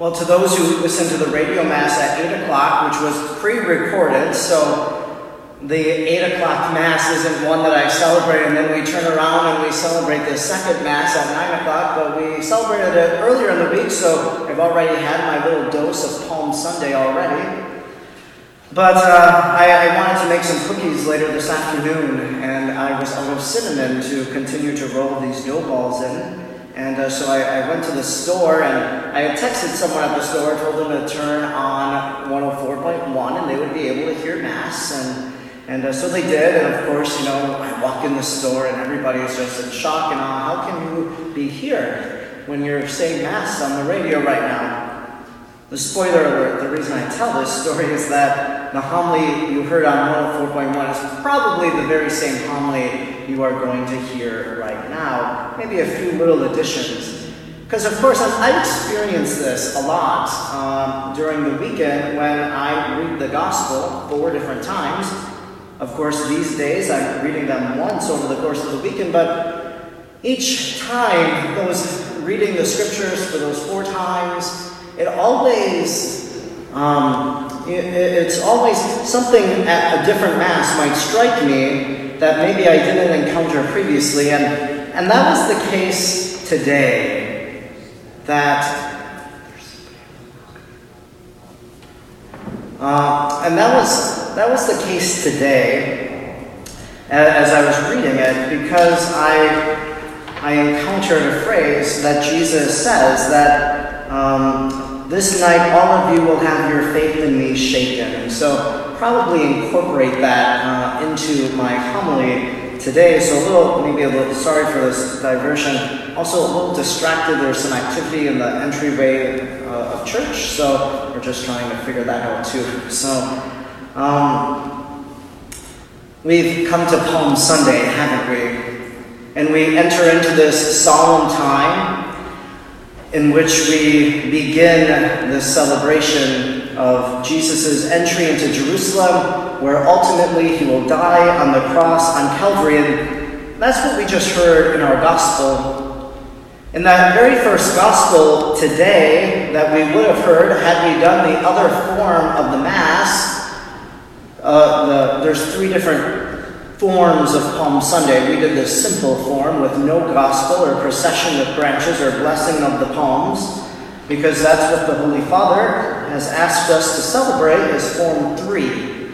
Well, to those who listen to the radio mass at 8 o'clock, which was pre recorded, so the 8 o'clock mass isn't one that I celebrate and then we turn around and we celebrate the second mass at 9 o'clock, but we celebrated it earlier in the week, so I've already had my little dose of Palm Sunday already. But uh, I, I, wanted to make some cookies later this afternoon, and I was out of cinnamon to continue to roll these dough balls in. And uh, so I, I, went to the store and I had texted someone at the store, told them to turn on 104.1 and they would be able to hear Mass. And, and uh, so they did. And of course, you know, I walk in the store and everybody is just in shock and awe. How can you be here when you're saying Mass on the radio right now? The spoiler alert, the reason I tell this story is that the homily you heard on 104.1 is probably the very same homily you are going to hear right now. Maybe a few little additions. Because, of course, I experience this a lot um, during the weekend when I read the gospel four different times. Of course, these days I'm reading them once over the course of the weekend, but each time, those reading the scriptures for those four times, it always um, it, it's always something at a different mass might strike me that maybe I didn't encounter previously, and, and that was the case today. That, uh, and that was, that was the case today as I was reading it because I, I encountered a phrase that Jesus says that um, this night all of you will have your faith in me shaken. And so probably incorporate that uh, into my homily today. So a little, maybe a little, sorry for this diversion. Also a little distracted. There's some activity in the entryway uh, of church, so we're just trying to figure that out too. So um, we've come to Palm Sunday, haven't we? And we enter into this solemn time in which we begin the celebration of Jesus' entry into Jerusalem, where ultimately he will die on the cross on Calvary. And that's what we just heard in our gospel. In that very first gospel today that we would have heard had we done the other form of the Mass, uh, the, there's three different forms of Palm Sunday. We did the simple form with no gospel or procession with branches or blessing of the palms because that's what the Holy Father has asked us to celebrate as Form 3.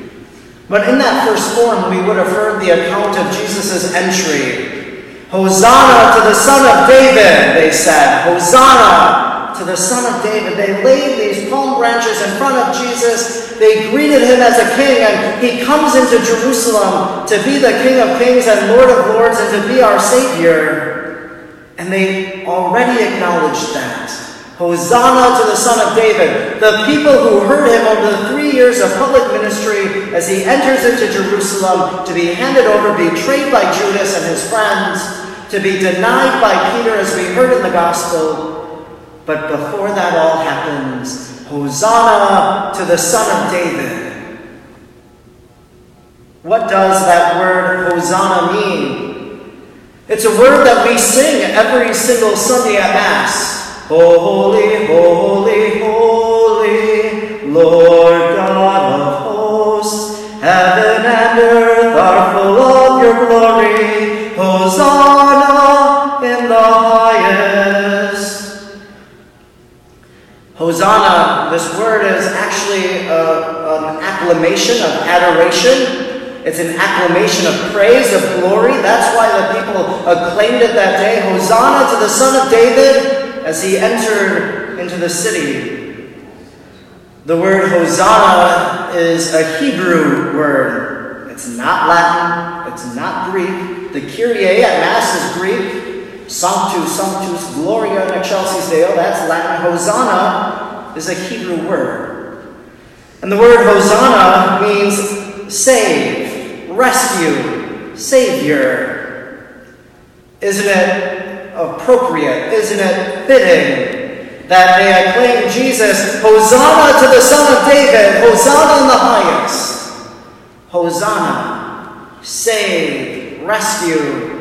But in that first form, we would have heard the account of Jesus' entry. Hosanna to the Son of David, they said. Hosanna to the Son of David. They laid these palm branches in front of Jesus. They greeted him as a king, and he comes into Jerusalem to be the King of kings and Lord of lords and to be our Savior. And they already acknowledged that. Hosanna to the Son of David. The people who heard him over the three years of public ministry as he enters into Jerusalem to be handed over, betrayed by Judas and his friends, to be denied by Peter as we heard in the gospel. But before that all happens, Hosanna to the Son of David. What does that word Hosanna mean? It's a word that we sing every single Sunday at Mass. Holy, holy, holy, Lord God of hosts, heaven and earth are full of your glory. Hosanna Hosanna, this word is actually a, an acclamation of adoration. It's an acclamation of praise, of glory. That's why the people acclaimed it that day. Hosanna to the Son of David as he entered into the city. The word Hosanna is a Hebrew word. It's not Latin, it's not Greek. The Kyrie at Mass is Greek. Sanctus, Sanctus, Gloria in excelsis Deo, that's Latin. Hosanna is a Hebrew word. And the word Hosanna means save, rescue, savior. Isn't it appropriate, isn't it fitting that they acclaim Jesus, Hosanna to the Son of David, Hosanna in the highest, Hosanna, save, rescue.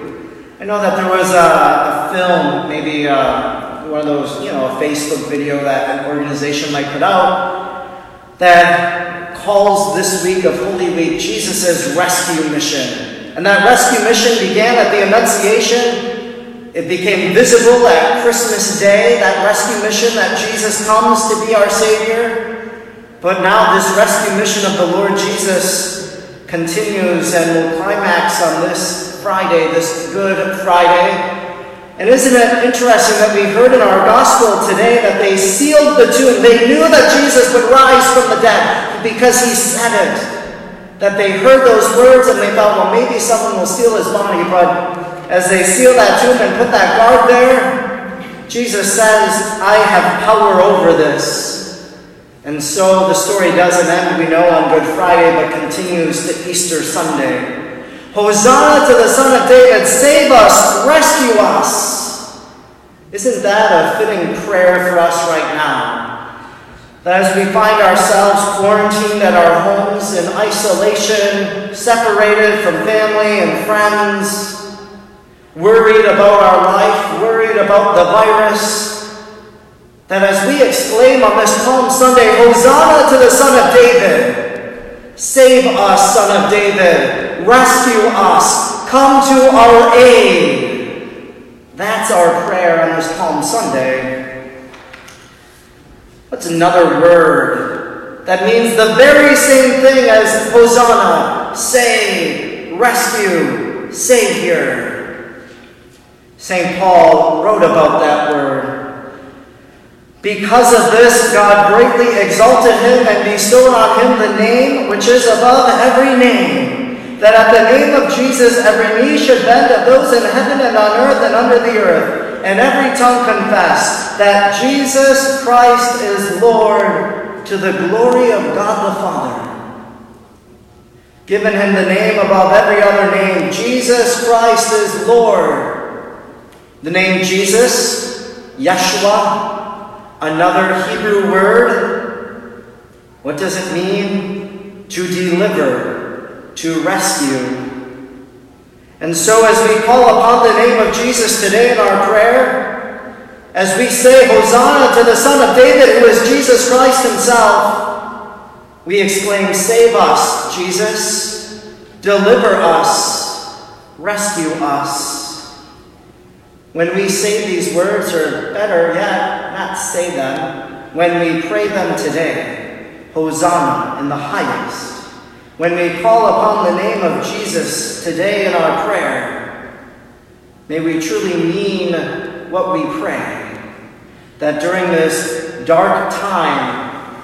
I know that there was a, a film, maybe uh, one of those, you know, a Facebook video that an organization might put out that calls this week of Holy Week Jesus' rescue mission. And that rescue mission began at the Annunciation. It became visible at Christmas Day, that rescue mission that Jesus comes to be our Savior. But now, this rescue mission of the Lord Jesus continues and will climax on this Friday, this Good Friday. And isn't it interesting that we heard in our gospel today that they sealed the tomb? They knew that Jesus would rise from the dead because he said it. That they heard those words and they thought, well, maybe someone will steal his body. But as they seal that tomb and put that guard there, Jesus says, I have power over this. And so the story doesn't end, we know, on Good Friday, but continues to Easter Sunday. Hosanna to the Son of David, save us, rescue us. Isn't that a fitting prayer for us right now? That as we find ourselves quarantined at our homes in isolation, separated from family and friends, worried about our life, worried about the virus, that as we exclaim on this Palm Sunday, Hosanna to the Son of David, save us, Son of David, rescue us, come to our aid. That's our prayer on this Palm Sunday. What's another word that means the very same thing as Hosanna, save, rescue, Savior? St. Paul wrote about that word. Because of this, God greatly exalted him and bestowed on him the name which is above every name that at the name of Jesus every knee should bend of those in heaven and on earth and under the earth, and every tongue confess that Jesus Christ is Lord to the glory of God the Father. Given him the name above every other name, Jesus Christ is Lord. The name Jesus, Yeshua, another Hebrew word. What does it mean? To deliver to rescue. And so, as we call upon the name of Jesus today in our prayer, as we say, Hosanna to the Son of David, who is Jesus Christ Himself, we exclaim, Save us, Jesus, deliver us, rescue us. When we say these words, or better yet, not say them, when we pray them today, Hosanna in the highest. When we call upon the name of Jesus today in our prayer, may we truly mean what we pray. That during this dark time,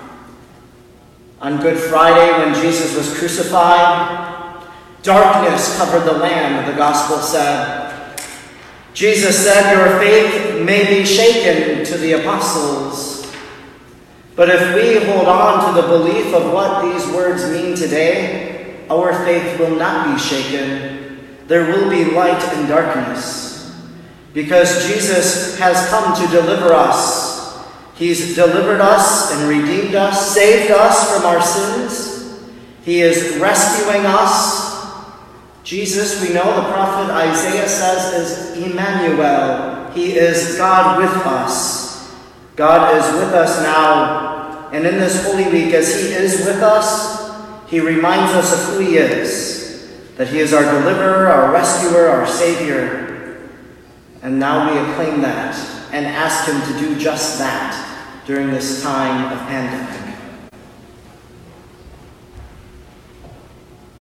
on Good Friday when Jesus was crucified, darkness covered the land, the gospel said. Jesus said, Your faith may be shaken to the apostles. But if we hold on to the belief of what these words mean today, our faith will not be shaken. There will be light in darkness. Because Jesus has come to deliver us. He's delivered us and redeemed us, saved us from our sins. He is rescuing us. Jesus, we know the prophet Isaiah says, is Emmanuel. He is God with us. God is with us now and in this Holy Week, as He is with us, He reminds us of who He is that He is our deliverer, our rescuer, our Savior. And now we acclaim that and ask Him to do just that during this time of pandemic.